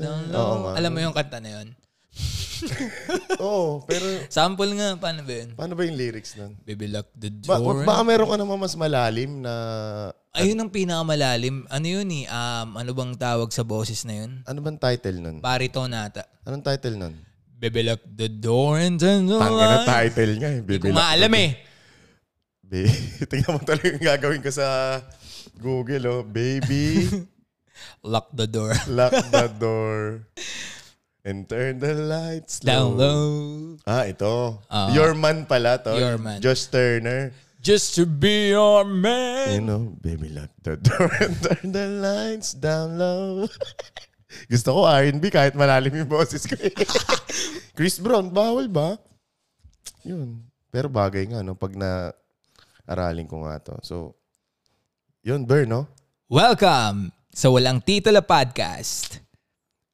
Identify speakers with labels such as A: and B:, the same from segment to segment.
A: Oo nga.
B: Alam mo yung kanta na yun?
A: Oo, pero
B: Sample nga, paano ba yun?
A: paano ba yung lyrics nun?
B: Baby lock the
A: Ba-
B: door.
A: baka meron ka naman mas malalim na...
B: Ayun ang pinakamalalim. Ano yun eh? Um, ano bang tawag sa boses na yun?
A: Ano bang title nun?
B: Baritone nata.
A: Anong title nun?
B: Baby lock the door and turn the
A: Tangin na
B: light.
A: title nga eh.
B: Hindi
A: Baby
B: ko
A: Lock
B: maalam eh.
A: Be, tingnan mo talaga yung gagawin ko sa Google, oh. Baby,
B: Lock the door.
A: lock the door. And turn the lights
B: Down
A: low.
B: low.
A: Ah, ito.
B: Ah.
A: Your Man pala to.
B: Your Man.
A: Josh Turner.
B: Just to be your
A: You
B: man.
A: know, baby, lock the door and turn the lights down low. Gusto ko R&B kahit malalim yung boses ko. Chris Brown, bawal ba? Yun. Pero bagay nga, no? Pag na aralin ko nga to. So, yun, Ber, no?
B: Welcome sa Walang Titulo Podcast.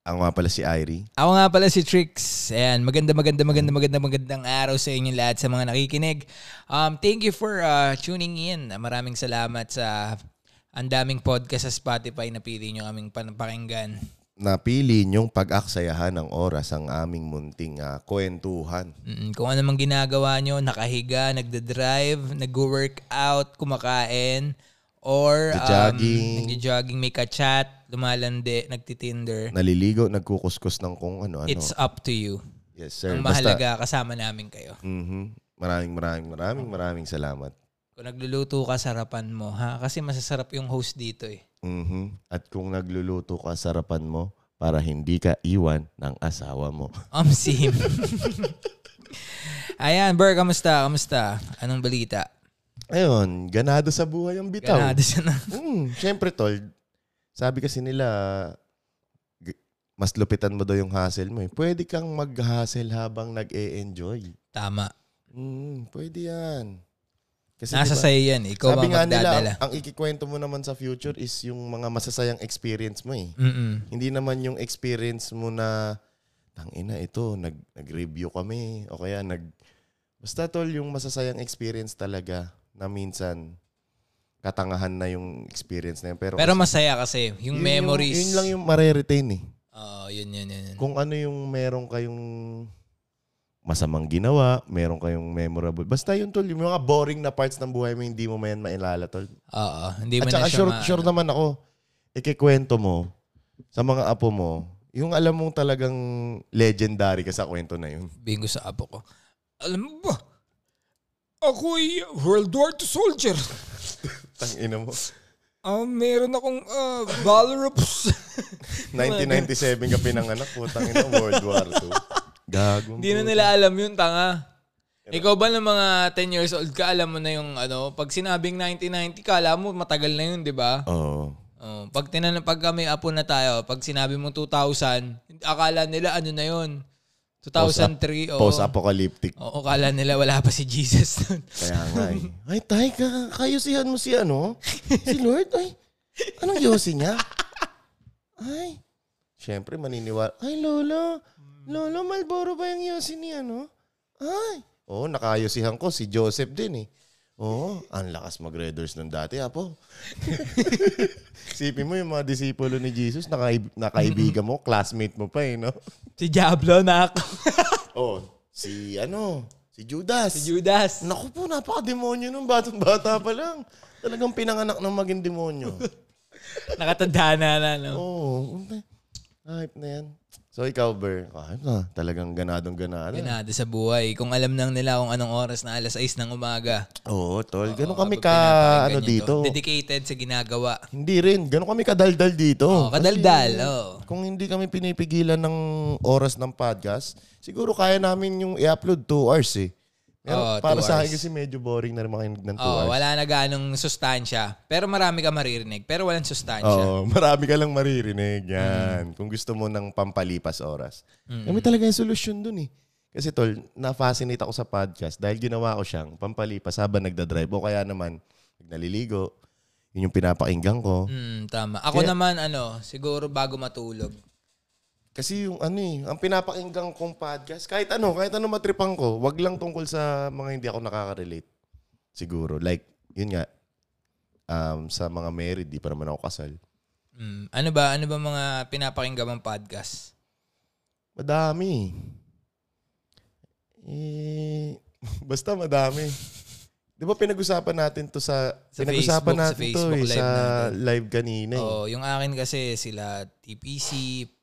A: Ako nga pala si Irie.
B: Ako nga pala si Trix. Ayan, maganda, maganda, maganda, maganda, magandang araw sa inyo lahat sa mga nakikinig. Um, thank you for uh, tuning in. Maraming salamat sa ang daming podcast sa Spotify na pili nyo kaming pan- pakinggan.
A: Napili niyong pag-aksayahan ng oras ang aming munting ah, kwentuhan.
B: Mm, kung ano mang ginagawa nyo, nakahiga, nagda-drive, nag-workout, kumakain, or um,
A: Nagja-jogging.
B: nagja-jogging, may ka-chat, lumalande, nagtitinder.
A: Naliligo, nagkukuskus ng kung ano-ano.
B: It's up to you.
A: yes, sir.
B: Ang
A: Basta,
B: mahalaga, kasama namin kayo.
A: Mhm. Maraming, maraming, maraming, maraming salamat.
B: Kung nagluluto ka, sarapan mo, ha? Kasi masasarap yung host dito eh.
A: Mhm. At kung nagluluto ka, sarapan mo para hindi ka iwan ng asawa mo.
B: Um, sim. Ayan, Ber, kamusta? Kamusta? Anong balita?
A: Ayun, ganado sa buhay ang bitaw.
B: Ganado siya na.
A: Mm, Siyempre, tol. Sabi kasi nila, mas lupitan mo daw yung hassle mo. Eh. Pwede kang mag-hassle habang nag-e-enjoy.
B: Tama.
A: Mm, pwede yan. Kasi
B: Nasa
A: diba,
B: sa'yo yan. Ikaw
A: sabi
B: ang
A: nga nila,
B: magdadala.
A: ang, ang ikikwento mo naman sa future is yung mga masasayang experience mo eh.
B: Mm-mm.
A: Hindi naman yung experience mo na tangina ito, nag nag-review kami o kaya nag Basta tol yung masasayang experience talaga na minsan katangahan na yung experience na yun. Pero,
B: Pero
A: kasi-
B: masaya kasi. Yung
A: yun
B: memories.
A: Yun, lang yung mare-retain eh.
B: Oo, yun, yun, yun. yun.
A: Kung ano yung meron kayong masamang ginawa, meron kayong memorable. Basta yun tol, yung mga boring na parts ng buhay mo, hindi mo man mailala tol.
B: Oo, hindi mo
A: At
B: na
A: saka
B: siya
A: sure,
B: ma-
A: sure naman ako, ikikwento mo sa mga apo mo, yung alam mong talagang legendary ka sa kwento na yun.
B: Bingo sa apo ko. Alam mo ba? Ako'y World War II soldier.
A: Tangina mo.
B: Ah, meron akong uh, Valor of...
A: 1997 ka pinanganak, putang ina, World War II. Gago.
B: Hindi na nila alam yun, tanga. Ikaw ba ng mga 10 years old ka, alam mo na yung ano, pag sinabing 1990 ka, alam mo matagal na yun, di ba?
A: Oo.
B: Oh, pag tinan pag kami apo na tayo, pag sinabi mo 2000, akala nila ano na yun? 2003 o
A: Post-apocalyptic.
B: Oo, akala nila wala pa si Jesus nun.
A: Kaya nga eh. Ay, tay, ka, kayusihan mo si ano? Si Lord? Ay, anong yosi niya? Ay, syempre maniniwala. Ay, Lolo. Lolo, Malboro ba yung yosi ni ano? Ay. Oo, nakayusihan ko si Joseph din eh. Oo, ang lakas mag-readers ng dati, apo. Sipin mo yung mga disipulo ni Jesus, nakaib- nakaibigan mo, classmate mo pa eh, no?
B: Si Diablo na ako.
A: Oh, si ano, si Judas.
B: si Judas.
A: Naku po, napaka-demonyo nung batang-bata pa lang. Talagang pinanganak ng maging demonyo.
B: Nakatanda na na, no?
A: Oo. Oh, hype na yan. So ikaw, Ber, hype na. Talagang ganadong ganado.
B: Ganado sa buhay. Kung alam lang nila kung anong oras na alas 6 ng umaga.
A: Oo, tol. Ganun
B: Oo,
A: kami ka, ano dito.
B: to. Dedicated sa ginagawa.
A: Hindi rin. Ganun kami kadaldal dito.
B: Oh, kadaldal.
A: Kasi
B: Oh.
A: Kung hindi kami pinipigilan ng oras ng podcast, siguro kaya namin yung i-upload 2 hours eh. Pero
B: Oo,
A: para sa akin kasi medyo boring na rin makinig ng 2
B: Oh,
A: hours.
B: wala na ganong sustansya. Pero marami ka maririnig. Pero walang sustansya.
A: Oo, marami ka lang maririnig.
B: Mm.
A: Yan. Kung gusto mo ng pampalipas oras. Kami talaga yung solusyon dun eh. Kasi tol, na-fascinate ako sa podcast dahil ginawa ko siyang pampalipas habang nagdadrive o kaya naman naliligo. Yun yung pinapakinggan ko.
B: Mm, tama. Ako
A: Kaya-
B: naman, ano, siguro bago matulog.
A: Kasi yung ano eh, ang pinapakinggan kong podcast, kahit ano, kahit ano matripang ko, wag lang tungkol sa mga hindi ako nakaka-relate. Siguro. Like, yun nga, um, sa mga married, di pa naman ako kasal.
B: Mm. Ano ba ano ba mga pinapakinggan mong podcast?
A: Madami. Eh, basta madami. Di ba pinag-usapan natin to sa,
B: Sa
A: pinag-usapan
B: Facebook, sa
A: natin to
B: Facebook
A: eh,
B: live
A: sa
B: natin.
A: live kanina eh.
B: Oh, yung akin kasi sila TPC,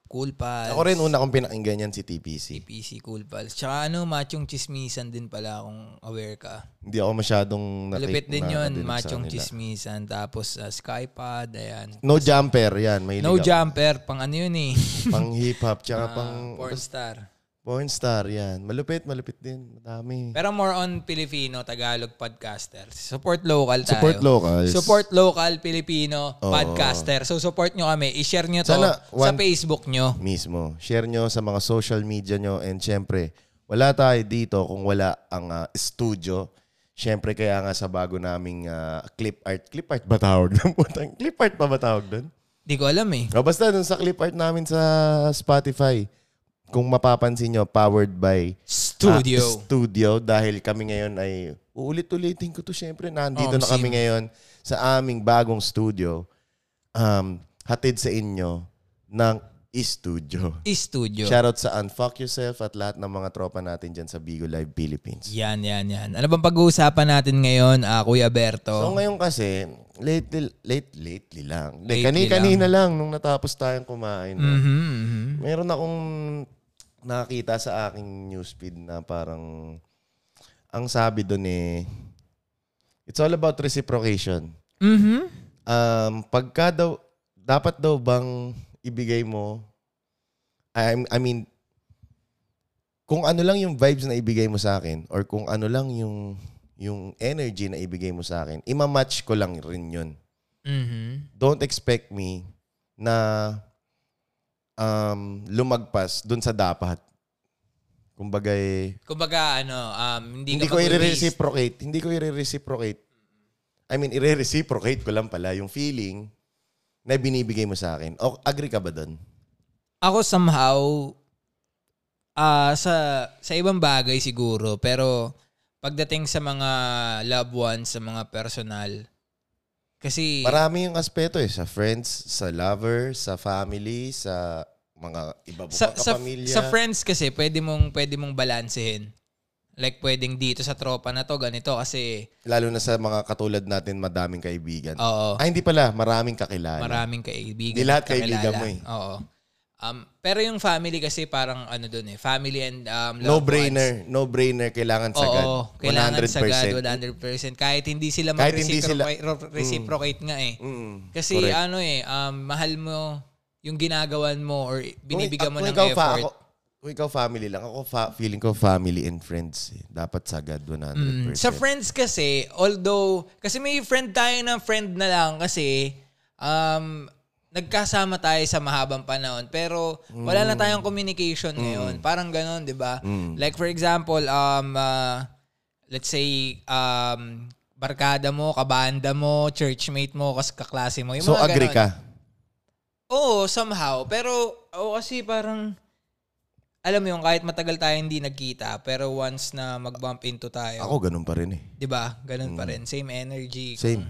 B: Cool Pals.
A: Ako rin una kong pinakinggan yan si TPC.
B: TPC, Cool Pals. Tsaka ano, machong chismisan din pala kung aware ka.
A: Hindi ako masyadong
B: Malupit din yun,
A: nakadinig sa
B: machong chismisan. Tapos uh, Skypod, ayan.
A: No jumper, yan. May
B: No jumper, pang ano yun eh.
A: Pang hip-hop, tsaka
B: Ah,
A: pang
B: porn star.
A: Porn star, yan. Malupit, malupit din. Madami.
B: Pero more on Filipino, Tagalog podcaster. Support local tayo.
A: Support locals.
B: Support local Filipino
A: Oo.
B: podcaster. So support nyo kami. I-share nyo to
A: Sana
B: sa
A: one-
B: Facebook nyo.
A: Mismo. Share nyo sa mga social media nyo and syempre, wala tayo dito kung wala ang ah, studio. Syempre, kaya nga sa bago naming ah, clip art. Clip art ba tawag doon? Putang, clip art pa ba tawag doon?
B: Di ko alam eh.
A: O basta dun sa clip art namin sa Spotify, kung mapapansin nyo, powered by
B: Studio.
A: ah, studio dahil kami ngayon ay uulit-ulitin ko to syempre. Nandito
B: Um,
A: na kami ngayon sa aming bagong studio. Um, hatid sa inyo ng studio.
B: I-studio.
A: Shoutout sa Unfuck Yourself at lahat ng mga tropa natin dyan sa Bigo Live Philippines.
B: Yan, yan, yan. Ano bang pag-uusapan natin ngayon, ah, Kuya Berto?
A: So ngayon kasi, late, late, lately lang.
B: Lately
A: kani-kanina lang. nung natapos tayong kumain. no?
B: Mhm, mhm.
A: Meron akong nakakita sa aking newsfeed na parang ang sabi doon eh, it's all about reciprocation.
B: Mhm.
A: Um, pagka daw, dapat daw bang ibigay mo, I, I mean, kung ano lang yung vibes na ibigay mo sa akin or kung ano lang yung yung energy na ibigay mo sa akin, imamatch ko lang rin yun.
B: Mhm.
A: Don't expect me na um, lumagpas dun sa dapat. Kumbaga, eh,
B: Kumbaga, ano, um, hindi,
A: hindi
B: ka
A: ko
B: mag-waste.
A: i-reciprocate. Hindi ko i-reciprocate. I mean, i-reciprocate ko lang pala yung feeling na binibigay mo sa akin. O, agree ka ba doon?
B: Ako somehow, ah sa, sa ibang bagay siguro, pero pagdating sa mga loved ones, sa mga personal, kasi...
A: Marami yung aspeto eh. Sa friends, sa lover, sa family, sa mga iba mo
B: sa, sa,
A: kapamilya.
B: sa friends kasi pwede mong pwede mong balansehin. Like pwedeng dito sa tropa na to ganito kasi
A: Lalo na sa mga katulad natin, madaming kaibigan.
B: oo,
A: Ah, hindi pala. Maraming kakilala.
B: maraming kaibigan.
A: Di lahat
B: at kakilala.
A: kaibigan mo eh.
B: Oo. Um, pero yung family kasi parang ano dun eh, family and um,
A: No-brainer. No-brainer. Kailangan sagad.
B: Oo, kailangan
A: 100%.
B: sagad 100%. Kahit hindi sila mag-reciprocate reciprocate nga eh.
A: Mm,
B: Kasi
A: correct.
B: ano eh, um, mahal mo yung ginagawan mo or binibigyan mo ng
A: ikaw fa-
B: effort.
A: ako, kung ikaw family lang, ako fa- feeling ko family and friends. eh. Dapat sagad 100%.
B: Mm, Sa friends kasi, although, kasi may friend tayo na friend na lang kasi, um, nagkasama tayo sa mahabang panahon pero wala na tayong communication ngayon. Parang ganon, di ba? Like for example, um, uh, let's say, um, barkada mo, kabanda mo, churchmate mo, kas kaklase mo. Yung
A: so,
B: mga
A: agree
B: ganon.
A: ka?
B: Oo, somehow. Pero, oo kasi parang, alam mo yung kahit matagal tayo hindi nagkita, pero once na mag-bump into tayo,
A: Ako ganun pa rin eh.
B: 'di ba? Ganun pa rin. Same energy.
A: Same.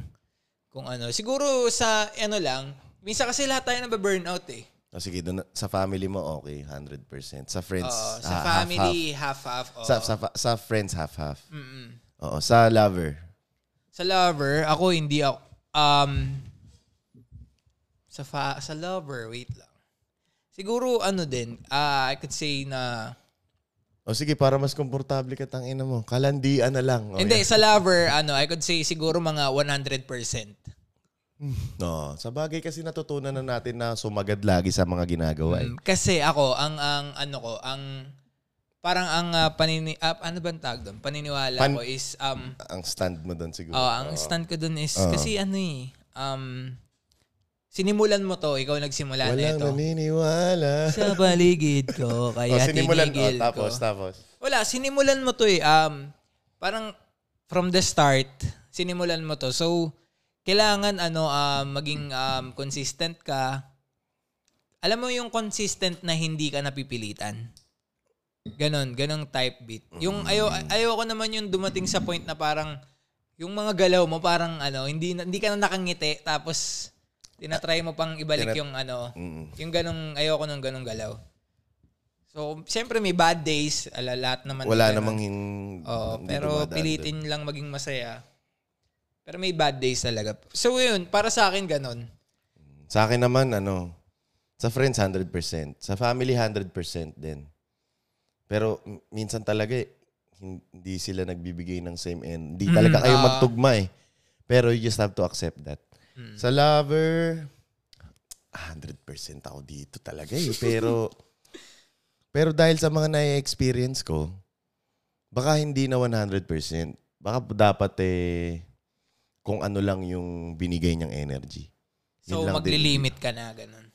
B: Kung, kung ano. Siguro sa ano lang, minsan kasi lahat tayo nababurnout eh.
A: O, sige, dun, sa family mo, okay, 100%. Sa friends,
B: Oo, sa
A: ah,
B: family, half-half.
A: half-half.
B: oo.
A: Sa, sa, fa- sa friends, half-half.
B: Mm-mm.
A: Oo, sa lover.
B: Sa lover, ako hindi ako, um, sa, fa- sa lover, wait lang. Siguro ano din, ah, I could say na,
A: O sige, para mas komportable ka tangina mo. Kalandian na lang. O,
B: hindi,
A: yan.
B: sa lover, ano, I could say siguro mga 100%.
A: No, sa bagay kasi natutunan na natin na sumagad lagi sa mga ginagawa. eh.
B: Mm, kasi ako, ang, ang, ano ko, ang, parang ang ah, panini, ah, ano bang tag doon? Paniniwala
A: Pan-
B: ko is, um,
A: Ang stand mo doon siguro.
B: oh, ang stand ko doon is,
A: Oo.
B: kasi ano eh, um, sinimulan mo to, ikaw nagsimula na
A: Walang
B: ito.
A: naniniwala.
B: Sa baligid ko, kaya
A: sinimulan. O,
B: tinigil
A: tapos,
B: ko.
A: tapos.
B: Wala, sinimulan mo to eh. Um, parang from the start, sinimulan mo to. So, kailangan ano um, maging um, consistent ka. Alam mo yung consistent na hindi ka napipilitan. Ganon, ganong type beat. Yung ayo ayo ko naman yung dumating sa point na parang yung mga galaw mo parang ano, hindi hindi ka na nakangiti tapos tinatry mo pang ibalik
A: Tinat-
B: yung ano,
A: Mm.
B: yung ganong, ayoko nung ganong galaw. So, siyempre may bad days. Ala, lahat naman.
A: Wala namang hin... Hindi
B: pero pilitin lang maging masaya. Pero may bad days talaga. So yun, para sa akin ganon.
A: doon. Sa akin naman, ano, sa friends, 100%. Sa family, 100% din. Pero minsan talaga, eh, hindi sila nagbibigay ng same end. Hindi talaga
B: Mm,
A: kayo
B: ah.
A: magtugma eh. Pero you just have to accept that.
B: Mm.
A: Sa lover, 100% ako dito talaga eh. Pero, pero dahil sa mga na-experience ko, baka hindi na 100%. Baka dapat eh, kung ano lang yung binigay niyang energy.
B: So
A: Yun din.
B: maglilimit ka na ganon.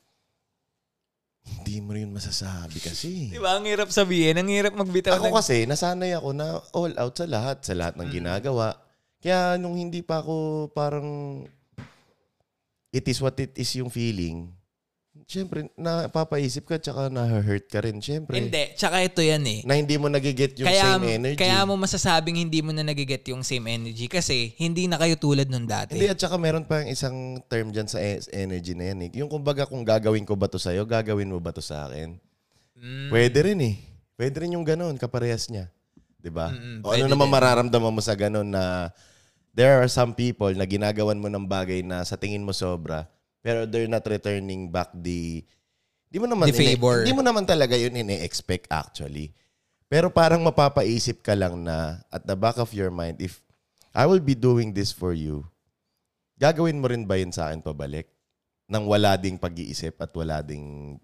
A: Hindi mo rin masasabi kasi.
B: Di ba? Ang hirap sabihin. Ang hirap magbitaw
A: Ako
B: ng...
A: kasi, nasanay ako na all out sa lahat, sa lahat ng ginagawa. Kaya nung hindi pa ako parang it is what it is yung feeling, syempre, napapaisip ka tsaka na-hurt ka rin, syempre.
B: Hindi. Tsaka ito yan eh.
A: Na hindi mo nagiget yung
B: kaya,
A: same energy.
B: Kaya mo masasabing hindi mo na nagiget yung same energy kasi hindi na kayo tulad nung dati.
A: Hindi, at saka meron pa yung isang term dyan sa e- energy na yan. Eh. Yung kumbaga kung gagawin ko ba to sa'yo, gagawin mo ba to sa akin?
B: Mm.
A: Pwede rin eh. Pwede rin yung ganun, kaparehas niya. 'Di ba?
B: Mm-mm,
A: O ano naman mararamdaman mo sa ganun na there are some people na ginagawan mo ng bagay na sa tingin mo sobra, pero they're not returning back the Di mo naman
B: The favor.
A: Hindi mo naman talaga yun ini-expect actually. Pero parang mapapaisip ka lang na at the back of your mind, if I will be doing this for you, gagawin mo rin ba yun sa akin pabalik? Nang wala ding pag-iisip at wala ding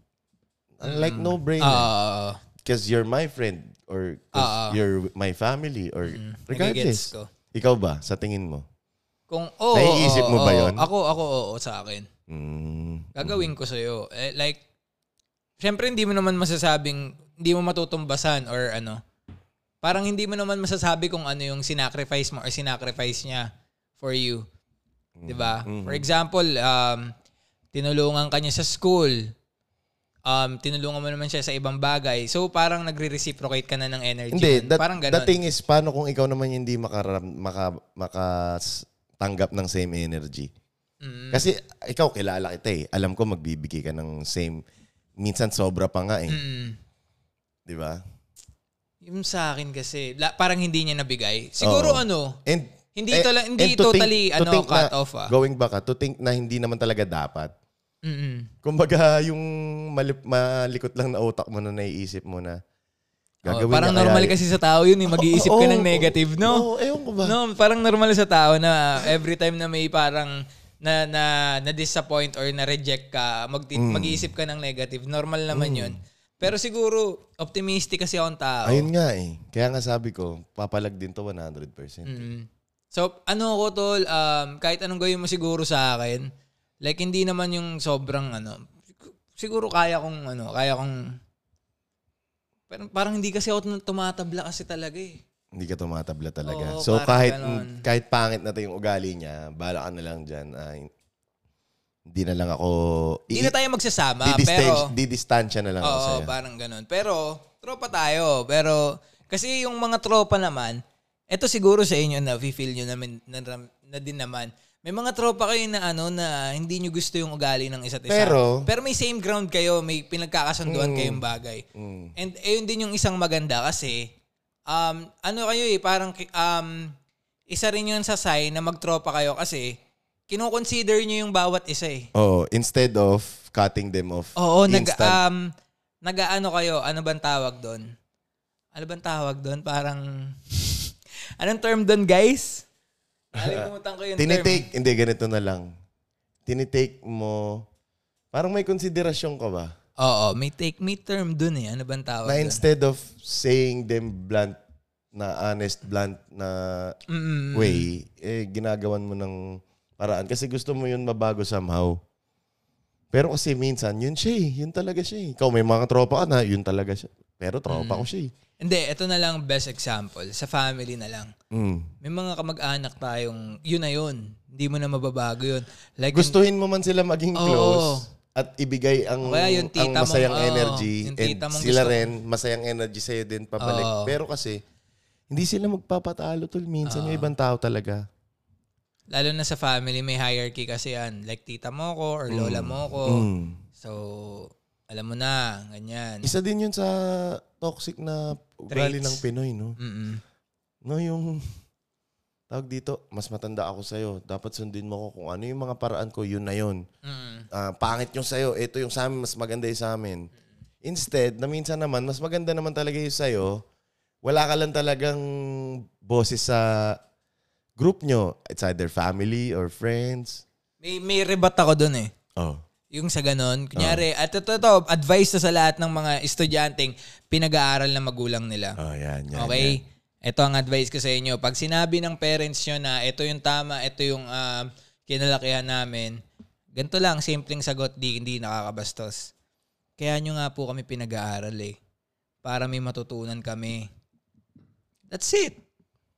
A: like no brainer.
B: Oo.
A: Because you're my friend or
B: Ah, ah.
A: you're my family or
B: Nagigets
A: regardless.
B: ko.
A: Ikaw ba, sa tingin mo?
B: Kung oo,
A: Naiisip
B: oo,
A: mo ba
B: oo.
A: yun?
B: Ako, ako, oo sa akin.
A: Mm.
B: Gagawin ko sa'yo. Eh, like, syempre hindi mo naman masasabing, hindi mo matutumbasan or ano. Parang hindi mo naman masasabi kung ano yung sinacrifice mo or sinacrifice niya for you. 'Di ba?
A: Mhm.
B: For example, um, tinulungan ka niya sa school. Um, tinulungan mo naman siya sa ibang bagay. So, parang nagre-reciprocate ka na ng energy.
A: Hindi, that,
B: parang
A: the
B: ganun.
A: thing is, paano kung ikaw naman hindi makaram, maka, makatanggap ng same energy?
B: Mm.
A: Kasi ikaw, kilala kita eh. Alam ko magbibigay ka ng same, minsan sobra pa nga eh.
B: Mm.
A: Di ba?
B: Yung sa akin kasi, la, parang hindi niya nabigay. Siguro
A: Oo.
B: ano,
A: And,
B: Hindi
A: eh,
B: tala- hindi
A: and to
B: totally,
A: to
B: ano, cut
A: na,
B: off, ah.
A: Going back, ah, to think na hindi naman talaga dapat.
B: mm
A: Kumbaga, yung malip, malikot lang na utak mo na naiisip mo na gagawin
B: Oh, parang normal
A: kaya-
B: kasi sa tao yun, eh, mag-iisip ka
A: Oo,
B: ng negative, no?
A: Oo, ewan ko ba?
B: No, parang normal sa tao na every time na may parang na na na disappoint or na reject ka, mag
A: Mm.
B: mag-iisip ka ng negative. Normal naman 'yun. Pero siguro optimistic kasi akong tao.
A: Ayun nga eh. Kaya nga sabi ko, papalag din to 100%.
B: Mm. So, ano ko tol, um, kahit anong gawin mo siguro sa akin, like hindi naman yung sobrang ano, siguro kaya kong ano, kaya kong pero parang hindi kasi ako tumatabla kasi talaga eh.
A: Hindi ka tumatabla talaga.
B: Oo,
A: so kahit
B: ganon.
A: kahit pangit na to yung ugali niya, bala ka na lang dyan. Ay, hindi na lang ako...
B: Hindi na tayo magsasama, pero
A: Didistansya na lang ako
B: Oo,
A: sa'yo.
B: parang ganun. Pero, tropa tayo. Pero, kasi yung mga tropa naman, eto siguro sa inyo na feel nyo naman, na, na din naman. May mga tropa kayo na ano na hindi nyo gusto yung ugali ng isa't isa.
A: Pero-
B: Pero may same ground kayo, may pinagkakasunduan kayong bagay.
A: Mm.
B: And ayun din yung isang maganda kasi um ano kayo eh parang um isa rin yun sa sign na magtropa kayo kasi kino-consider nyo yung bawat isa eh.
A: Oo, instead of cutting them off.
B: Oo, nag um nag-ano kayo, ano bang tawag doon? Ano bang tawag doon? Parang Anong term doon, guys? Nakalimutan ko yung term.
A: Tinitake, hindi, ganito na lang. Tinitake mo, parang may konsiderasyon ka ba?
B: Oo, may take me term doon eh. Ano bang tawag
A: Na
B: doon?
A: instead of saying them blunt, na honest, blunt na
B: Mm-mm.
A: way, eh, ginagawan mo ng paraan. Kasi gusto mo yun mabago somehow. Pero kasi minsan, yun siya eh. Yun talaga siya eh. Ikaw may mga tropa ka na, yun talaga siya. Pero tropa ko siya eh.
B: Hindi, ito na lang best example. Sa family na lang.
A: Mm.
B: May mga kamag-anak tayong, yun na yun. Hindi mo na mababago yun. Like,
A: Gustuhin mo man sila maging
B: Oo.
A: close at ibigay ang,
B: kaya yung
A: ang
B: tita mong-
A: masayang
B: oo,
A: energy
B: yung
A: and
B: tita mong
A: sila
B: gusto-
A: rin masayang energy sa'yo din pabalik.
B: Oo.
A: Pero kasi, hindi sila magpapatalo tol. Minsan yung ibang tao talaga.
B: lalo na sa family, may hierarchy kasi yan. Like tita mo ko or lola mo ko.
A: Mm.
B: So, alam mo na, ganyan.
A: Isa din yun sa toxic na ugali
B: Traits.
A: ng Pinoy, no?
B: Mm-mm.
A: No, yung tawag dito, mas matanda ako sa'yo. Dapat sundin mo ko kung ano yung mga paraan ko, yun na yun.
B: Mm.
A: Ah, pangit yung sa'yo, ito yung sa amin, mas maganda yung sa amin. Instead, na minsan naman, mas maganda naman talaga yung sa'yo, wala ka lang talagang boses sa group nyo. It's either family or friends.
B: May, may rebat ako dun eh.
A: Oh.
B: Yung sa ganon. Kunyari, at ito, ito, advice to sa lahat ng mga estudyanteng pinag-aaral ng magulang nila.
A: Oh, yan, yan.
B: Okay? Ito ang advice ko sa inyo. Pag sinabi ng parents nyo na ito yung tama, ito yung ah, kinalakihan namin, ganito lang, simpleng sagot, di, hindi nakakabastos. Kaya nyo nga po kami pinag-aaral eh. Para may matutunan kami. That's it.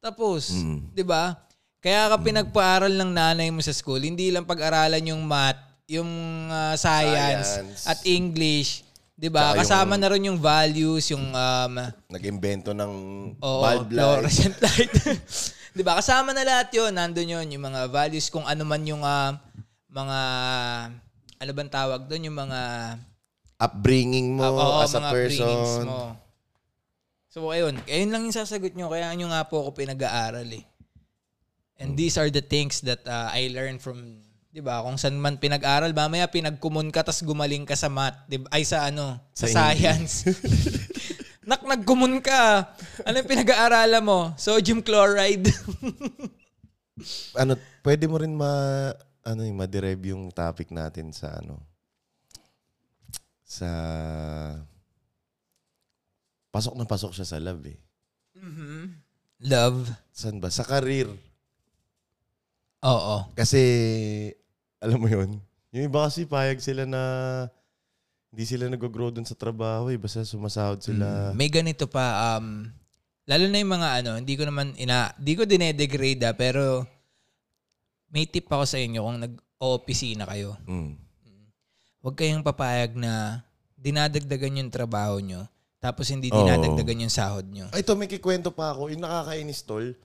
B: Tapos,
A: Mm.
B: 'di ba? Kaya ka pinagpaaral ng nanay mo sa school, hindi lang pag-aralan yung math, yung ah, science,
A: Science.
B: at English, 'di ba?
A: Tsaka yung-
B: Kasama na rin yung values, yung um,
A: Nag-invento ng
B: Oo,
A: bulb light.
B: fluorescent light. 'Di ba? Kasama na lahat 'yon. Nandoon 'yon, yung mga values kung ano man yung ah, mga ano bang tawag doon, yung mga
A: Upbringing mo
B: ah, oo,
A: as a person.
B: mo. So ayun, ayun lang yung sasagot nyo. Kaya nyo nga po ako pinag-aaral eh. And these are the things that ah, I learned from, 'di ba? Kung saan man pinag-aral, mamaya pinagkumun ka tas gumaling ka sa math, 'di ba? Ay sa ano, sa,
A: Sa
B: science. Nak nagkumun ka. Ano pinag-aaralan mo? Sodium chloride.
A: ano, pwede mo rin ma ano yung ma-derive yung topic natin sa ano sa pasok na pasok siya sa love eh.
B: Love.
A: Saan ba? Sa career.
B: Oo.
A: Kasi, alam mo yun, yung iba kasi payag sila na hindi sila nag-grow dun sa trabaho eh. Basta sumasahod sila.
B: Mm, May ganito pa um lalo na yung mga ano, hindi ko naman ina hindi ko dinedegrade ah, pero may tip ako sa inyo kung nag-opisina kayo.
A: Mm.
B: Huwag kayong papayag na dinadagdagan yung trabaho nyo tapos hindi dinadagdagan yung sahod nyo.
A: Ay, ito, may kikwento pa ako. Yung nakakainis, tol.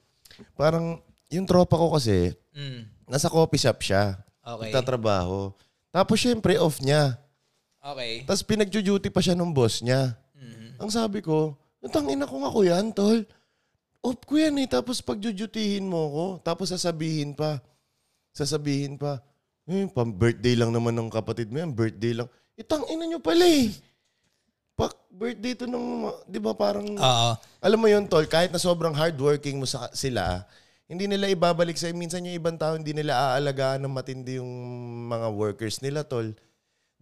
A: Parang, yung tropa ko kasi,
B: Mm.
A: nasa coffee shop siya.
B: Okay.
A: Nagtatrabaho. Tapos, syempre, off niya.
B: Okay.
A: Tapos, pinag-duty pa siya ng boss niya.
B: Mhm.
A: Ang sabi ko, natangina ko nga ko yan, tol. Off ko yan eh. Tapos, pag-dutyhin mo ko. Tapos, sasabihin pa. Sasabihin pa. Eh, pang birthday lang naman ng kapatid mo yan. Birthday lang. Itang ina nyo pala eh. Pak, birthday to nung, di ba parang,
B: Oo.
A: alam mo yun, tol, kahit na sobrang hardworking mo sa, sila, hindi nila ibabalik sa minsan yung ibang tao hindi nila aalagaan ng matindi yung mga workers nila, tol.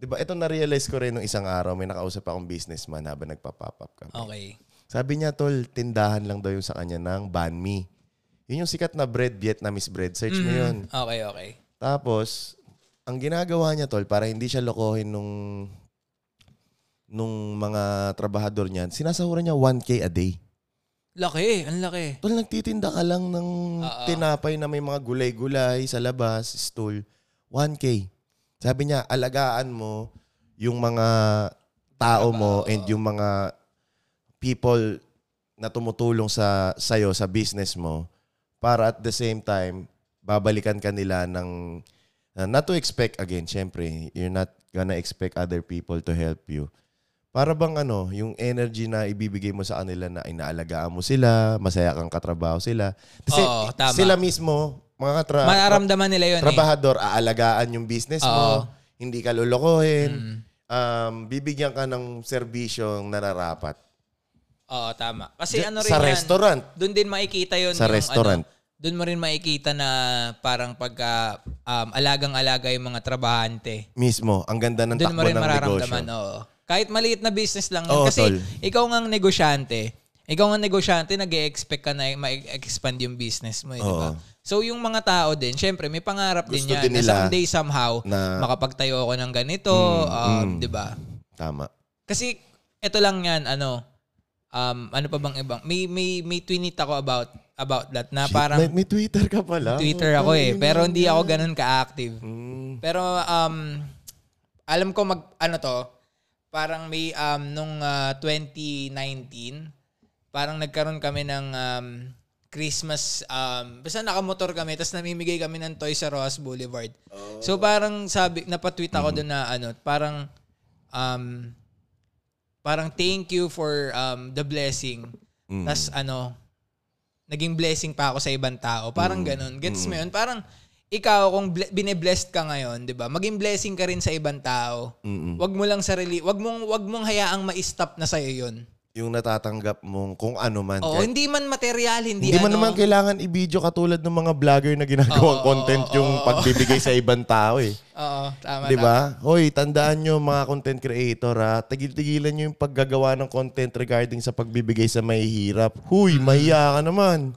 A: 'Di ba? Ito na-realize ko rin nung isang araw, may nakausap akong businessman habang nagpa-pop up kami.
B: Okay.
A: Sabi niya, tol, tindahan lang daw yung sa kanya ng banh mi. Yun yung sikat na bread, Vietnamese bread. Search mo yun.
B: Okay, okay.
A: Tapos, ang ginagawa niya, tol, para hindi siya lokohin nung nung mga trabahador niyan, sinasahuran niya 1K a day.
B: Laki, ang laki.
A: Tol, nagtitinda ka lang ng
B: Oo.
A: tinapay na may mga gulay-gulay sa labas, stool. 1K. Sabi niya, alagaan mo yung mga tao mo and yung mga people na tumutulong sa sayo sa business mo para at the same time babalikan ka nila ng uh, not to expect again syempre you're not gonna expect other people to help you para bang ano, yung energy na ibibigay mo sa kanila na inaalagaan mo sila, masaya kang katrabaho sila. Kasi
B: Oo, tama.
A: sila mismo, mga katra-
B: Mararamdaman nila yun eh.
A: trabahador, aalagaan yung business
B: Oo.
A: mo, hindi ka lulukohin,
B: Mm.
A: um, bibigyan ka ng serbisyong nararapat.
B: Oo, tama. Kasi
A: Diyan-
B: ano rin
A: sa
B: yan,
A: restaurant.
B: Doon din makikita yun.
A: Sa
B: yung
A: restaurant.
B: Ano, doon mo rin makikita na parang pagka um, alagang-alaga yung mga trabahante.
A: Mismo, ang ganda ng
B: Doon
A: takbo
B: mo rin
A: ng
B: mararamdaman.
A: negosyo.
B: Oo. Kahit maliit na business lang.
A: Oo,
B: Kasi
A: tol.
B: ikaw nga ang negosyante. Ikaw nga ang negosyante, nag expect ka na ma-expand yung business mo. Eh, di ba? So yung mga tao din, syempre may pangarap din
A: Gusto
B: yan.
A: din
B: na
A: nila
B: someday somehow,
A: na-
B: makapagtayo ako ng ganito. um,
A: mm.
B: Di ba?
A: Tama.
B: Kasi ito lang yan, ano, um, ano pa bang ibang, may, may, may tweet ako about about that na
A: Shit,
B: parang
A: may, may Twitter ka pala.
B: Twitter ako eh. Pero hindi ako ganun ka-active.
A: Mm.
B: Pero um, alam ko mag, ano to, parang may um, nung ah, 2019, parang nagkaroon kami ng um, Christmas, um, basta nakamotor kami, tapos namimigay kami ng toys sa Rojas Boulevard. So parang sabi, napatweet ako doon na ano, parang, um, parang thank you for um, the blessing. Tapos ano, naging blessing pa ako sa ibang tao. Parang ganun. Gets mo yun? Parang, ikaw, kung ble- bine-blessed ka ngayon, di ba? Maging blessing ka rin sa ibang tao. Wag mo lang sarili, wag mong, wag mong hayaang ma-stop na sa'yo yun.
A: Yung natatanggap mong kung ano man.
B: Oo,
A: kahit-
B: hindi man material, hindi,
A: hindi man
B: ano.
A: naman kailangan i-video katulad ng mga vlogger na ginagawang
B: Oo,
A: content
B: oo,
A: yung
B: oo.
A: pagbibigay sa ibang tao eh.
B: Oo, tama,
A: Di ba? Hoy, tandaan nyo mga content creator ha, tigil-tigilan nyo yung paggagawa ng content regarding sa pagbibigay sa mahihirap. Huy, mahiya ka naman.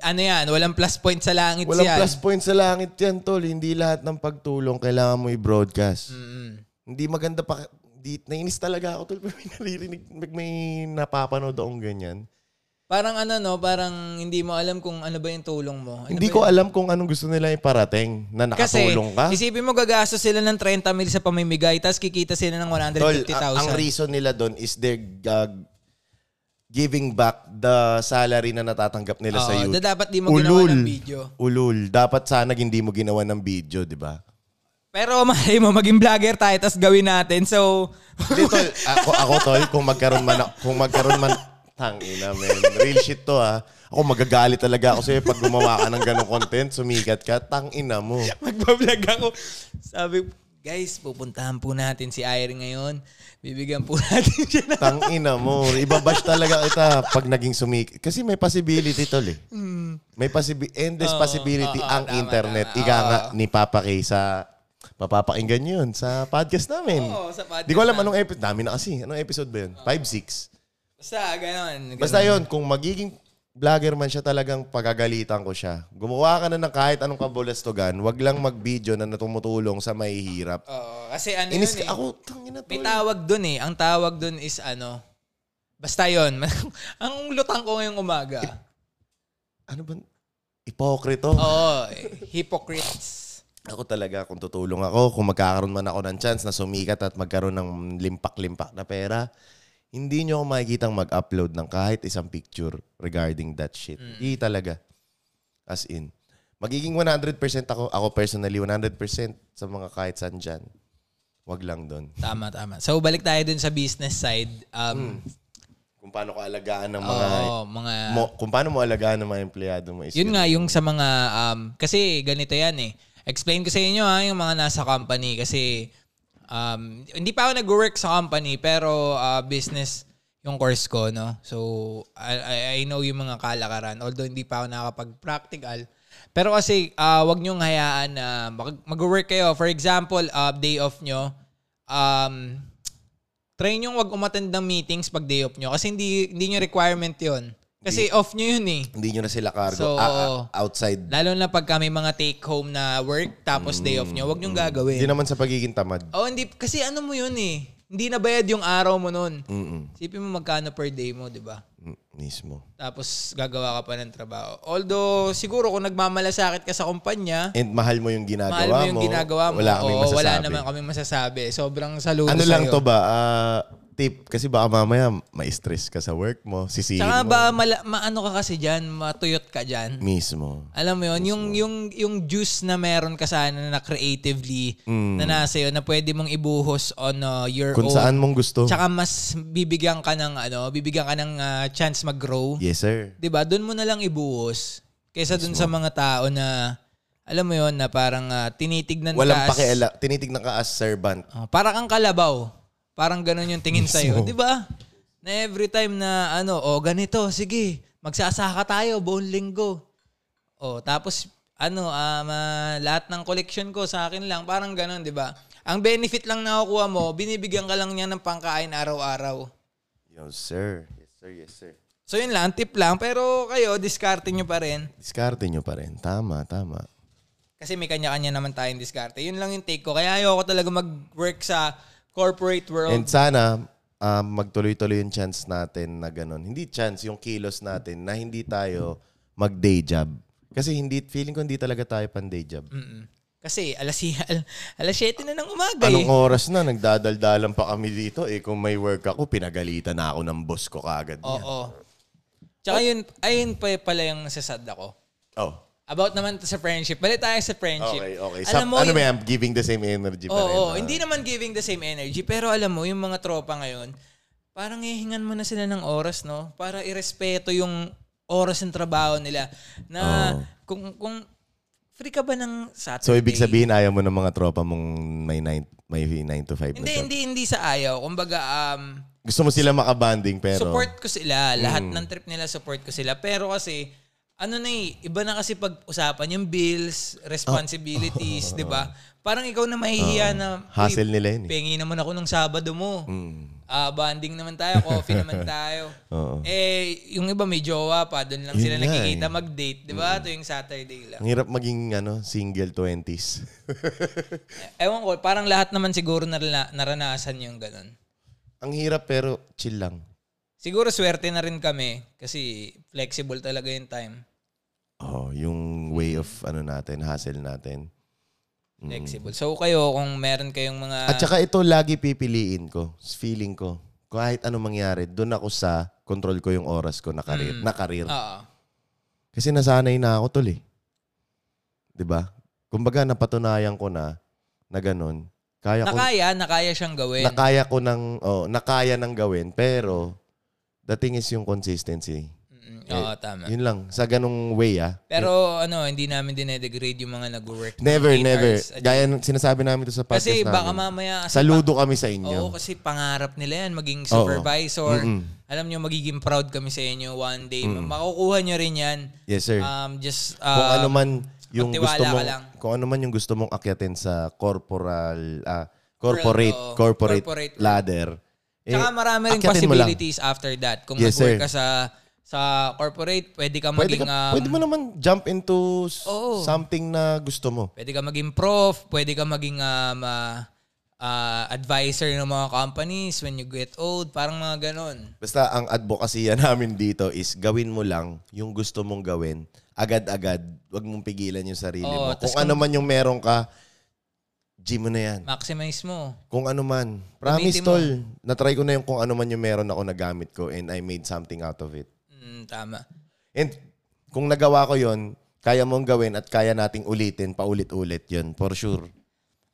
B: Ano yan, walang plus point sa langit
A: Walang
B: yan.
A: plus point sa langit yan, tol. Hindi lahat ng pagtulong kailangan mo i-broadcast.
B: Mm.
A: Hindi maganda pa. Di, nainis talaga ako, tol. May naririnig, may napapanood akong ganyan.
B: Parang ano no, parang hindi mo alam kung ano ba yung tulong mo. Ano
A: Hindi ko alam kung anong gusto nila iparating na
B: Kasi,
A: nakatulong ka.
B: isipin mo gagastos sila ng 30 mil sa pamimigay, tapos kikita sila ng
A: Tol,
B: 150,000.
A: a- ang reason nila doon is they're uh, giving back the salary na natatanggap nila sa
B: Oo,
A: youth.
B: da- dapat di mo ginawa ng video.
A: Ulul. Dapat sana hindi mo ginawa ng video, di ba?
B: Pero malay mo, maging vlogger tayo, tapos gawin natin. So,
A: Hindi, tol. Ako, ako, tol, kung magkaroon man, ako- kung magkaroon man, tangina, man. Real shit to, ha. Ako magagalit talaga ako sa'yo pag gumawa ka ng ganong content, sumikat ka, tangina mo.
B: magbablog ako. Sabi, guys, pupuntahan po natin si Irene ngayon. Bibigyan po natin siya ng...
A: Tangina mo. Ibabash talaga kita pag naging sumik. Kasi may possibility, tol, eh. May possibility, endless
B: Oo,
A: possibility
B: oo,
A: ang
B: tama,
A: internet.
B: tama.
A: Ika nga ni Papa Kay sa mapapakinggan yun sa podcast namin.
B: Oo, sa podcast
A: Di ko alam anong episode. Dami na kasi. Anong episode ba yun? 5-6.
B: Basta, ganon.
A: Basta yun, kung magiging vlogger man siya talagang pagagalitan ko siya. Gumawa ka na ng kahit anong kabulastugan, wag lang mag-video na natumutulong sa mahihirap.
B: Oo, kasi ano
A: Inis
B: yun eh.
A: ako, tangina to.
B: May
A: eh.
B: tawag dun eh. Ang tawag dun is ano, basta yon Ang lutang ko ngayong umaga.
A: Ano ba? Ipokrito.
B: Oo, hypocrites.
A: Ako talaga, kung tutulong ako, kung magkakaroon man ako ng chance na sumikat at magkaroon ng limpak-limpak na pera, hindi nyo ako makikitang mag-upload ng kahit isang picture regarding that shit. Hindi talaga. As in. Magiging 100% ako, ako personally, 100% sa mga kahit saan dyan. Wag lang doon.
B: Tama, tama. So, balik tayo dun sa business side. Um,
A: Kung paano ko alagaan ng mga...
B: oo, mga...
A: mo, kung paano mo alagaan ng mga empleyado mo is
B: yun nga, yung sa mga... Um, kasi ganito yan eh. Explain ko sa inyo ha, yung mga nasa company. Kasi um, hindi pa ako nag-work sa company, pero uh, business yung course ko, no? So, I, I- know yung mga kalakaran. Although hindi pa ako nakapag-practical. Pero kasi, uh, wag niyong hayaan na mag- mag-work kayo. For example, uh, day off nyo, um, try nyo wag umattend ng meetings pag day off nyo. Kasi hindi, hindi nyo requirement yon Kasi off nyo yun eh.
A: Hindi nyo na sila cargo
B: So,
A: ah, ah, outside.
B: Lalo na pag may mga take home na work tapos day off nyo, wag nyo
A: Hindi
B: gagawin.
A: naman sa pagiging tamad.
B: Oh, hindi kasi ano mo yun eh. Hindi na bayad yung araw mo nun.
A: Mm-mm.
B: Sipin mo magkano per day mo, 'di ba?
A: Mm, mismo.
B: Tapos gagawa ka pa ng trabaho. Although siguro kung nagmamalasakit ka sa kumpanya,
A: And mahal mo yung ginagawa
B: mahal mo yung ginagawa mo.
A: Wala kaming
B: Oo,
A: masasabi.
B: wala naman kami masasabi. Sobrang saludo
A: Ano lang
B: sa'yo.
A: to ba? Ah, tip. Kasi baka mamaya ma-stress ka sa work mo. Sisihin
B: Tsaka
A: mo.
B: ba mala- maano ka kasi diyan, matuyot ka diyan.
A: Mismo.
B: Alam mo yun, yung, yung, yung juice na meron ka sana na creatively na nasa yun, na pwede mong ibuhos on uh, your
A: Mm. Kung
B: own.
A: saan mong gusto.
B: Tsaka mas bibigyan ka ng ano, bibigyan ka ng uh, chance mag-grow.
A: Yes, sir.
B: 'Di ba? Doon mo na lang ibuhos kaysa doon sa mga tao na alam mo yon na parang uh, tinitignan
A: Walang
B: ka as,
A: pakiala. Tinitignan ka as servant.
B: Oh, para kang kalabaw. Parang ganun yung tingin sa iyo, 'di ba? Na every time na ano, oh ganito, sige, magsasaka tayo buong linggo. Oh, tapos ano, um, ah, lahat ng collection ko sa akin lang, parang ganun, 'di ba? Ang benefit lang na nakukuha mo, binibigyan ka lang niya ng pangkain araw-araw.
A: Yes, sir. Yes, sir. Yes, sir.
B: So yun lang, tip lang. Pero kayo, diskarte nyo pa rin.
A: Diskarte nyo pa rin. Tama, tama.
B: Kasi may kanya-kanya naman tayong diskarte. Yun lang yung take ko. Kaya ayoko talaga mag-work sa corporate world.
A: And sana, um, magtuloy-tuloy yung chance natin na ganun. Hindi chance, yung kilos natin na hindi tayo mag-day job. Kasi hindi, feeling ko hindi talaga tayo pan-day job.
B: Mm-mm. Kasi alas, al, alas 7 na ng umaga
A: Anong
B: eh.
A: oras na? Nagdadaldalan pa kami dito. Eh, kung may work ako, pinagalitan na ako ng boss ko kaagad.
B: Oo. Tsaka yun, ayun pa pala yung nasasad ako.
A: Oh.
B: About naman to sa friendship. Balik tayo sa friendship.
A: Okay, okay.
B: Alam mo,
A: ano
B: yung-?
A: Giving the same energy pa
B: Oo,
A: rin.
B: oo.
A: ah.
B: hindi naman giving the same energy. Pero alam mo, yung mga tropa ngayon, parang ihingan mo na sila ng oras, no? Para irespeto yung oras ng trabaho nila. Na
A: Oo.
B: kung, kung free ka ba ng Saturday?
A: So, ibig sabihin, ayaw mo ng mga tropa mong may 9, may 9 to 5 na
B: Hindi,
A: job.
B: hindi, hindi sa ayaw. Kumbaga, um,
A: Gusto mo sila makabanding, pero...
B: support ko sila. Lahat
A: Mm.
B: ng trip nila, support ko sila. Pero kasi, ano na eh, iba na kasi pag-usapan yung bills, responsibilities, di ba? Parang ikaw na mahihiya na, "Uy,
A: Hassle nila yun eh.
B: pengi naman ako ng Sabado mo.
A: Mm.
B: Ah, banding naman tayo, coffee naman tayo.
A: Oo.
B: Eh, yung iba may jowa pa, doon lang
A: Yun
B: sila
A: nga
B: nakikita
A: eh.
B: mag-date, di ba? Ito yung Saturday lang.
A: Ang hirap maging ano, single 20s.
B: Ewan ko, parang lahat naman siguro narana- naranasan yung ganun.
A: Ang hirap pero chill lang.
B: Siguro swerte na rin kami kasi flexible talaga yung time.
A: Oh, yung way of ano natin, hustle natin.
B: Flexible. So kayo, kung meron kayong mga...
A: At saka ito lagi pipiliin ko, feeling ko. Kahit ano mangyari, doon ako sa control ko yung oras ko na karir.
B: Mm.
A: Na karir.
B: Oo.
A: Kasi nasanay na ako tol eh. 'Di ba? Kumbaga napatunayan ko na na ganun. Kaya ko
B: Nakaya, nakaya siyang gawin.
A: nakaya ko ng oh, nakaya nang gawin pero the thing is yung consistency.
B: Mm, Oo, tama.
A: Yun lang sa ganung way ah.
B: Pero ano, hindi namin dinedegrade yung mga nag-work. ng
A: Never,
B: eight
A: never.
B: hours a day.
A: Gaya ng sinasabi namin to sa podcast
B: Kasi
A: namin.
B: baka mamaya... Kasi
A: Saludo kami sa
B: Oo,
A: inyo.
B: kasi pangarap nila yan, maging
A: Oo.
B: supervisor.
A: Mm-mm.
B: Alam nyo, magiging proud kami sa inyo one day. Makukuha nyo rin yan.
A: Yes, sir.
B: Um, just,
A: kung
B: uh,
A: ano man yung
B: magtiwala
A: gusto
B: ka
A: mong
B: lang.
A: kung ano man yung gusto mong akyatin sa corporal ah, corporate
B: oo,
A: corporate,
B: corporate.
A: ladder. eh,
B: Tsaka marami rin
A: akyatin mo lang.
B: possibilities after that. Kung
A: Yes,
B: nag-work
A: sir.
B: ka sa sa corporate, pwede ka
A: Pwede,
B: maging
A: ka,
B: um,
A: pwede mo naman jump into
B: Oo.
A: something na gusto mo.
B: pwede ka maging prof, pwede ka maging um, ah, ah, advisor ng mga companies when you get old, parang mga ganon.
A: Basta ang advocacy namin dito is gawin mo lang yung gusto mong gawin. Agad-agad. Huwag mong pigilan yung sarili
B: Oo,
A: mo. Kung ano man yung meron ka, gym mo na yan.
B: Maximize mo.
A: Kung ano man. Promise,
B: Gamitin mo.
A: tol. Na-try ko na yung kung ano man yung meron ako na gamit ko and I made something out of it.
B: Mm, tama.
A: And kung nagawa ko yon kaya mong gawin at kaya nating ulitin, paulit-ulit yun. For sure.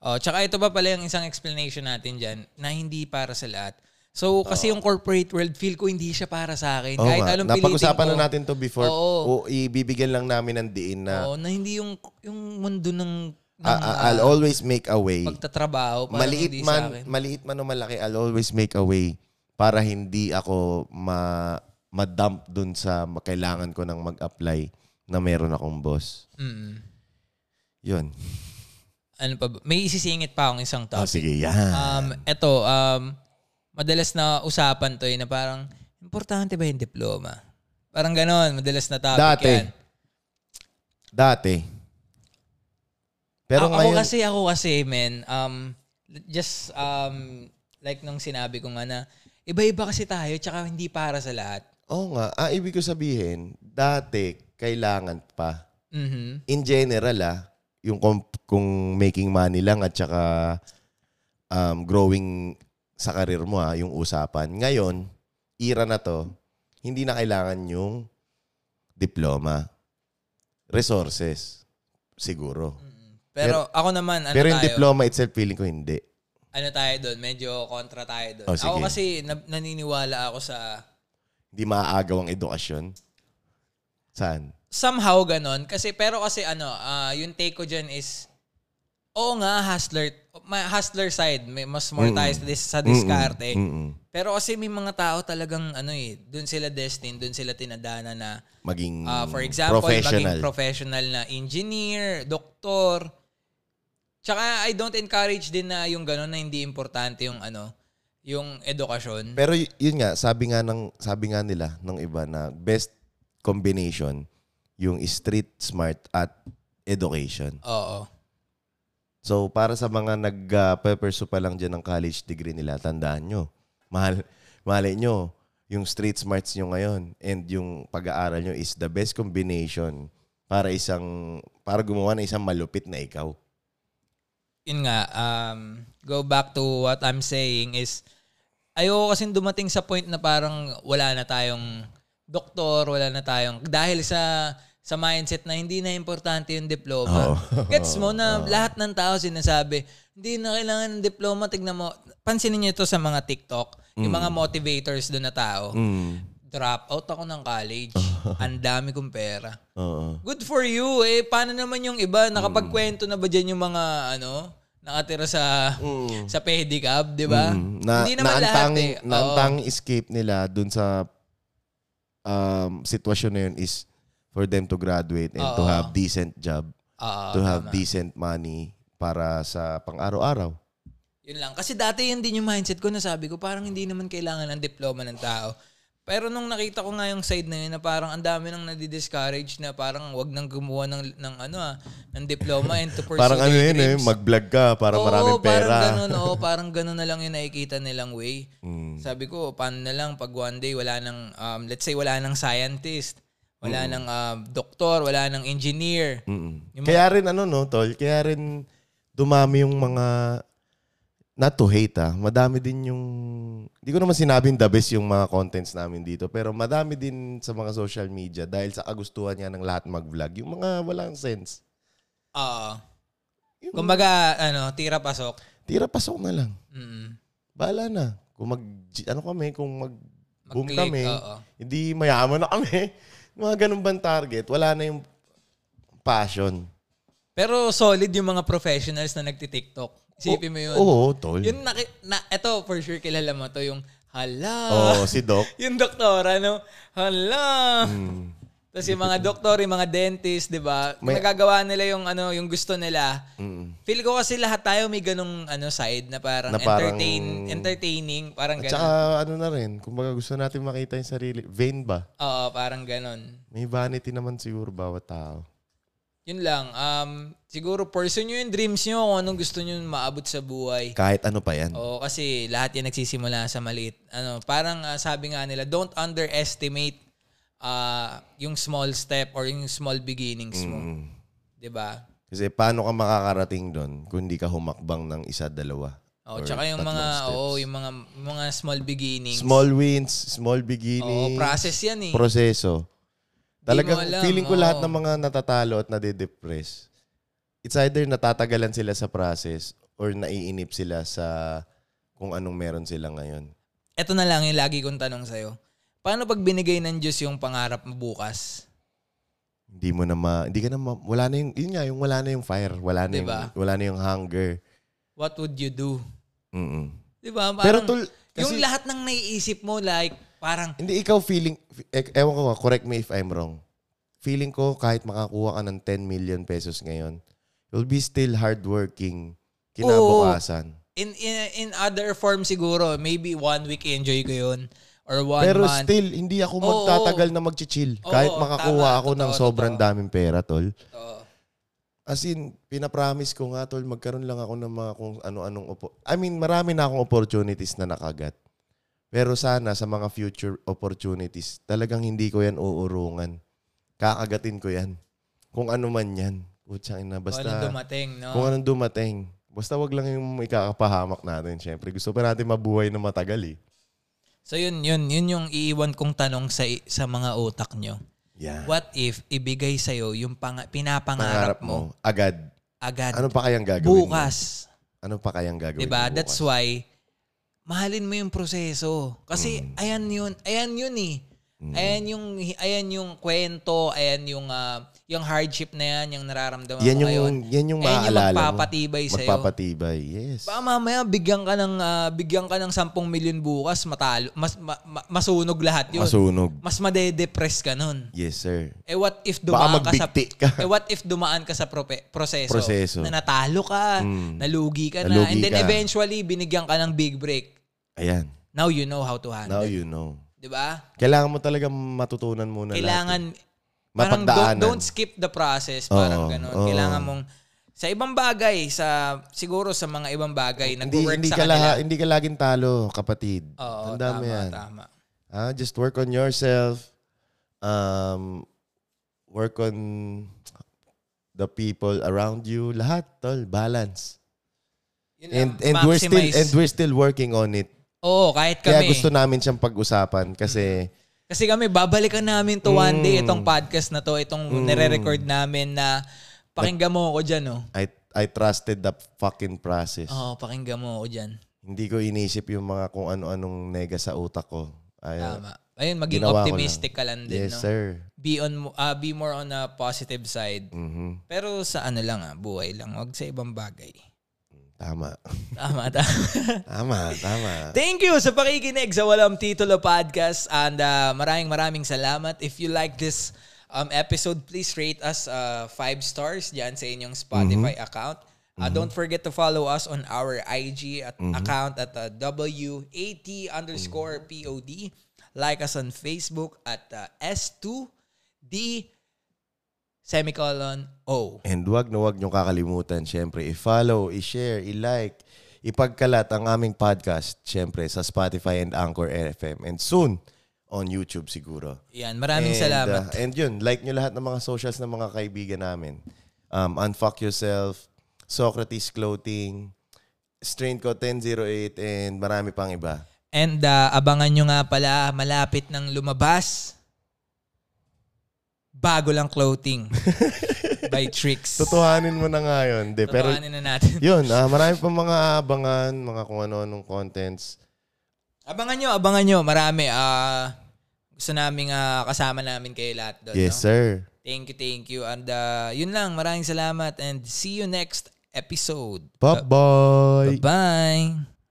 B: Oh, tsaka ito pa pala yung isang explanation natin dyan na hindi para sa lahat. So, kasi yung corporate world, feel ko hindi siya para sa akin.
A: Oo
B: Kahit
A: nga.
B: anong
A: Napag-usapan
B: ko.
A: na natin to before.
B: Oo.
A: O ibibigyan lang namin ng diin na
B: Oo, na hindi yung, yung mundo ng, ng
A: I- I- I'll
B: ah,
A: always make a way.
B: pagtatrabaho.
A: Maliit man, maliit man o malaki, I'll always make a way para hindi ako ma ma-dump dun sa kailangan ko nang mag-apply na meron akong boss.
B: Mm.
A: Yun.
B: Ano pa ba? May isisingit pa akong isang
A: Oh,
B: topic.
A: sige, yan.
B: Um, eto, um, madalas na usapan to eh, na parang, importante ba yung diploma? Parang ganon, madalas na topic
A: Dati.
B: yan.
A: Dati. Pero
B: A-
A: ngayon,
B: Ako kasi, ako kasi, men, um, just, um, like nung sinabi ko nga na, iba-iba kasi tayo, tsaka hindi para sa lahat.
A: Oo nga, ah, ibig ko sabihin, dati, kailangan pa.
B: Mhm.
A: In general, ah, yung kung, kung making money lang at saka um, growing sa karir mo, ah, yung usapan. Ngayon, era na to, hindi na kailangan yung diploma. Resources. Siguro.
B: Pero, ako naman, ano
A: Pero yung
B: tayo?
A: diploma itself, feeling ko hindi.
B: ano tayo doon? Medyo kontra tayo doon.
A: Oh,
B: ako kasi, na- naniniwala ako sa,
A: Hindi maaagaw ang edukasyon. Saan?
B: somehow ganon. Kasi, pero kasi ano, ah, yung take ko dyan is, oo nga, hustler, hustler side, may mas more tayo sa, dis- sa diskarte.
A: Mm-mm.
B: Pero kasi may mga tao talagang ano eh, doon sila destined, doon sila tinadana na
A: Maging
B: ah, for example,
A: professional.
B: maging professional na engineer, doktor. Tsaka I don't encourage din na yung gano'n na hindi importante yung ano, yung edukasyon.
A: Pero y- yun nga, sabi nga ng sabi nga nila ng iba na best combination yung street smart at education.
B: Oo.
A: So para sa mga nag-pursue pa lang dyan ng college degree nila, tandaan nyo. Mahal, malay nyo, yung street smarts nyo ngayon and yung pag-aaral nyo is the best combination para isang para gumawa ng isang malupit na ikaw.
B: Yun nga, um, go back to what I'm saying is, ayoko kasi dumating sa point na parang wala na tayong doktor, wala na tayong dahil sa sa mindset na hindi na importante yung diploma.
A: Oo.
B: Gets mo na lahat ng tao sinasabi, hindi na kailangan ng diploma, tignan mo. Pansinin niyo ito sa mga TikTok, yung mga motivators doon na tao.
A: Mm.
B: Drop out ako ng college. Ang dami kong pera.
A: Oo.
B: Good for you. Eh, paano naman yung iba? Nakapagkwento na ba dyan yung mga, ano, nakatira sa sa pedicab, di ba?
A: Mm. Na,
B: Hindi
A: na
B: naman
A: ang
B: lahat eh.
A: na ang
B: Oo.
A: tanging escape nila dun sa um, sitwasyon na yun is for them to graduate and to
B: Oo.
A: have decent job,
B: Oo,
A: to have
B: tama.
A: decent money para sa pang-araw-araw.
B: Yun lang. Kasi dati yun din yung mindset ko na sabi ko, parang hindi naman kailangan ng diploma ng tao. Pero nung nakita ko nga yung side na yun na parang ang dami nang nadi-discourage na parang wag nang gumawa ng, ng ano ah, ng diploma and to pursue
A: Parang ano yun eh, mag-vlog ka para
B: Oo,
A: maraming
B: parang
A: pera.
B: ganun, oo, parang ganun na lang yung nakikita nilang way.
A: Mm.
B: Sabi ko, paano na lang pag one day wala nang, um, let's say wala nang scientist, wala nang um, doktor, wala nang engineer. Yung
A: Kaya rin ano no, tol, kaya rin dumami yung mga not to hate ah, madami din yung hindi ko naman sinabing the best yung mga contents namin dito, pero madami din sa mga social media dahil sa kagustuhan niya ng lahat mag-vlog, yung mga walang sense.
B: Oo.
A: Yung
B: Kumbaga, ano, tira pasok.
A: tira pasok na lang.
B: Mm.
A: Bahala na. Kung mag ano kami, kung mag boom
B: Mag-click,
A: kami,
B: oo.
A: hindi mayaman na kami. Mga ganun bang target? Wala na yung passion.
B: Pero solid yung mga professionals na nagti-TikTok. Isipin mo yun.
A: Oo, tol.
B: Yun, naki, na, eto, for sure, kilala mo to yung, hala.
A: Oo, si Doc.
B: yung doktora, no? Hala.
A: Mm.
B: Tapos yung mga doktor, yung mga dentist, di ba?
A: May-
B: Nagagawa nila yung, ano, yung gusto nila.
A: Mm.
B: Feel ko kasi lahat tayo may ganung ano side na parang,
A: Na parang-
B: entertain, entertaining, parang
A: At
B: ganun.
A: saka ano na rin, kung baga gusto natin makita yung sarili. Vain ba?
B: Oo, parang ganun.
A: May vanity naman siguro bawat tao.
B: Yun lang. Um, siguro pursue nyo yung dreams nyo kung anong gusto nyo maabot sa buhay.
A: Kahit ano pa yan.
B: Oo, kasi lahat yan nagsisimula sa maliit. Ano, parang ah, sabi nga nila, don't underestimate ah, yung small step or yung small beginnings mo.
A: Mm.
B: ba?
A: Kasi paano ka makakarating doon kung hindi ka humakbang ng isa, dalawa?
B: Oh, tsaka yung mga
A: steps?
B: oo, yung mga mga small beginnings.
A: Small wins, small beginnings.
B: process yan eh.
A: proseso. Talagang
B: alam,
A: feeling ko
B: oo.
A: lahat ng mga natatalo at nade-depress, it's either natatagalan sila sa process or naiinip sila sa kung anong meron sila ngayon.
B: Ito na lang yung lagi kong tanong sa'yo. Paano pag binigay ng Diyos yung pangarap mo bukas?
A: Hindi mo na ma, hindi ka na ma, wala na yung, yun nga, yung wala na yung fire, wala na
B: Diba?
A: yung, wala na yung hunger.
B: What would you do?
A: Mm-mm.
B: 'Di ba?
A: Pero
B: Parang,
A: tol,
B: yung
A: kasi,
B: lahat ng naiisip mo like parang
A: hindi ikaw feeling, e- ewan ko, correct me if I'm wrong. Feeling ko kahit makakuha ka ng 10 million pesos ngayon, you'll be still hardworking kinabukasan.
B: in in in other form siguro, maybe one week enjoy ko 'yun or one
A: Pero
B: month.
A: still, hindi ako
B: Oo,
A: magtatagal na mag-chill.
B: Oo,
A: Kahit makakuha
B: tama,
A: ako ng
B: totoo,
A: sobrang
B: totoo.
A: daming pera, tol.
B: Oo.
A: As in, pinapromise ko nga, tol, magkaroon lang ako ng mga kung ano-anong... Opo- I mean, marami na akong opportunities na nakagat. Pero sana sa mga future opportunities, talagang hindi ko yan uurungan. Kakagatin ko yan. Kung ano man yan. Putsang ina,
B: Kung
A: basta...
B: anong dumating, no?
A: Kung anong dumating. Basta wag lang yung ikakapahamak natin, syempre. Gusto pa natin mabuhay na matagal eh.
B: So yun, yun, yun yung iiwan kong tanong sa sa mga utak nyo.
A: Yeah.
B: What if ibigay sa'yo yung pang, pinapangarap
A: Pangarap
B: mo,
A: mo, agad.
B: agad,
A: Ano pa kayang gagawin mo?
B: bukas?
A: Ano pa kayang gagawin
B: Diba?
A: mo
B: That's
A: bukas?
B: why, mahalin mo yung proseso. Kasi,
A: Mm.
B: ayan yun, ayan yun eh. Ayan yung, ayan yung kwento, ayan yung, ah, yung hardship na yan, yung nararamdaman
A: yan
B: mo
A: yung,
B: ngayon.
A: yan yung
B: Ayan yung magpapatibay sa'yo.
A: Magpapatibay, yes.
B: Baka mamaya bigyan ka ng ah, bigyan ka ng 10 milyon bukas, matalo, mas ma- ma- masunog lahat 'yun.
A: Masunog.
B: Mas made-depress ka nun.
A: Yes, sir.
B: Eh what if dumaan ka sa
A: ka.
B: Eh what if dumaan ka sa prope- proseso,
A: Proseso.
B: na natalo ka,
A: Mm.
B: nalugi ka na,
A: Nalugi
B: and then
A: ka.
B: eventually binigyan ka ng big break.
A: Ayan.
B: Now you know how to handle.
A: Now you know.
B: 'Di ba?
A: Kailangan mo talaga matutunan muna
B: Kailangan parang don't,
A: Mapagdaanan.
B: don't skip the process, parang
A: Oo,
B: ganun.
A: oo.
B: Kailangan mong sa ibang bagay, sa siguro sa mga ibang bagay,
A: Hindi,
B: nag-work
A: hindi,
B: sa
A: ka
B: kanila.
A: hindi ka laging talo, kapatid.
B: Oo,
A: Tandaan mo
B: tama,
A: yan.
B: tama.
A: Ah, just work on yourself. Um, work on the people around you. Lahat, tol. Balance.
B: Yun
A: And,
B: lang,
A: and we're still
B: maximize.
A: and we're still working on it.
B: Oo, kahit
A: Kaya
B: kami.
A: gusto namin siyang pag-usapan kasi
B: Kasi kami, babalikan namin to one day, itong podcast na to, itong nire-record namin na pakinggan mo ako dyan, oh.
A: I, I trusted the fucking process.
B: Oo, pakinggan mo ako dyan.
A: Hindi ko inisip yung mga kung ano-anong nega sa utak ko. Ay,
B: Tama. Ayun, maging optimistic ka lang din,
A: yes,
B: no?
A: sir.
B: Be, on, ah, be more on a positive side.
A: Mhm.
B: Pero sa ano lang, ah, buhay lang. Huwag sa ibang bagay.
A: Tama.
B: Tama, tama.
A: tama, tama.
B: Thank you sa pakikinig sa Walang Titulo Podcast and uh, maraming maraming salamat. If you like this um, episode, please rate us uh, five stars dyan sa inyong Spotify account. Uh, Don't forget to follow us on our IG at account at uh, WAT underscore POD. Like us on Facebook at uh, S2D semicolon O.
A: And wag na wag nyo kakalimutan, syempre, i-follow, i-share, i-like, ipagkalat ang aming podcast, syempre, sa Spotify and Anchor FM. And soon, on YouTube siguro.
B: Yan, maraming
A: and,
B: salamat.
A: uh, and yun, like nyo lahat ng mga socials ng mga kaibigan namin. Um, Unfuck Yourself, Socrates Clothing, Strain Co 1008, and marami pang iba.
B: And uh, abangan nyo nga pala, malapit ng lumabas, bago lang clothing by Tricks.
A: Totohanin mo na nga yun. De, pero
B: Totohanin na natin.
A: yun, ah, marami pang mga abangan, mga kung ano-anong contents.
B: Abangan nyo, abangan nyo. Marami. ah gusto namin ah, kasama namin kayo lahat doon.
A: Yes,
B: no?
A: sir.
B: Thank you, thank you. And uh, yun lang, maraming salamat and see you next episode.
A: Bye-bye.
B: Bye-bye.